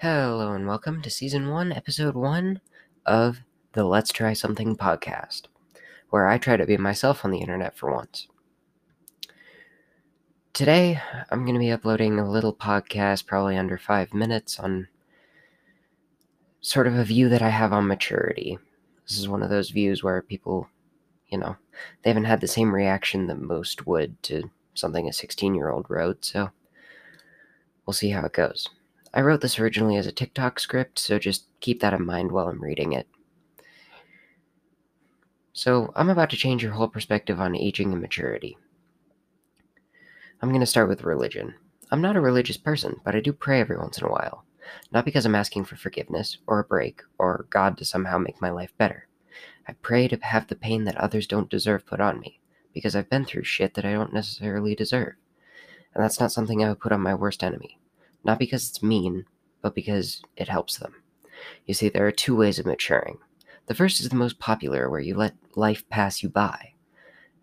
Hello and welcome to season one, episode one of the Let's Try Something podcast, where I try to be myself on the internet for once. Today, I'm going to be uploading a little podcast, probably under five minutes, on sort of a view that I have on maturity. This is one of those views where people, you know, they haven't had the same reaction that most would to something a 16 year old wrote, so we'll see how it goes. I wrote this originally as a TikTok script, so just keep that in mind while I'm reading it. So, I'm about to change your whole perspective on aging and maturity. I'm going to start with religion. I'm not a religious person, but I do pray every once in a while. Not because I'm asking for forgiveness, or a break, or God to somehow make my life better. I pray to have the pain that others don't deserve put on me, because I've been through shit that I don't necessarily deserve. And that's not something I would put on my worst enemy. Not because it's mean, but because it helps them. You see, there are two ways of maturing. The first is the most popular, where you let life pass you by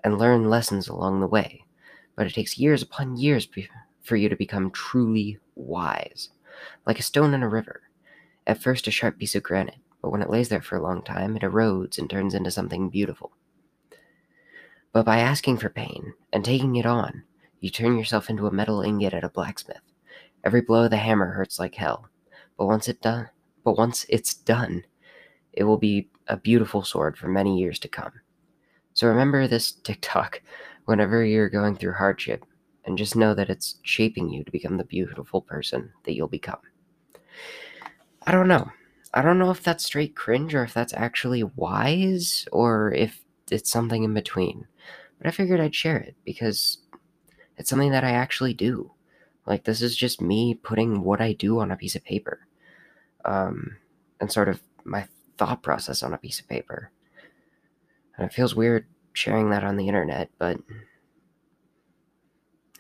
and learn lessons along the way, but it takes years upon years for you to become truly wise. Like a stone in a river. At first, a sharp piece of granite, but when it lays there for a long time, it erodes and turns into something beautiful. But by asking for pain and taking it on, you turn yourself into a metal ingot at a blacksmith. Every blow of the hammer hurts like hell, but once it done, but once it's done, it will be a beautiful sword for many years to come. So remember this TikTok whenever you're going through hardship, and just know that it's shaping you to become the beautiful person that you'll become. I don't know. I don't know if that's straight cringe or if that's actually wise or if it's something in between. But I figured I'd share it because it's something that I actually do. Like this is just me putting what I do on a piece of paper, um, and sort of my thought process on a piece of paper. And it feels weird sharing that on the internet, but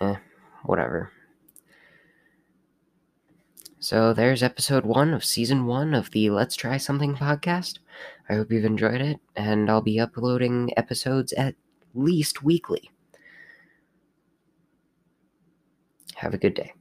eh, whatever. So there's episode one of season one of the Let's Try Something podcast. I hope you've enjoyed it, and I'll be uploading episodes at least weekly. Have a good day.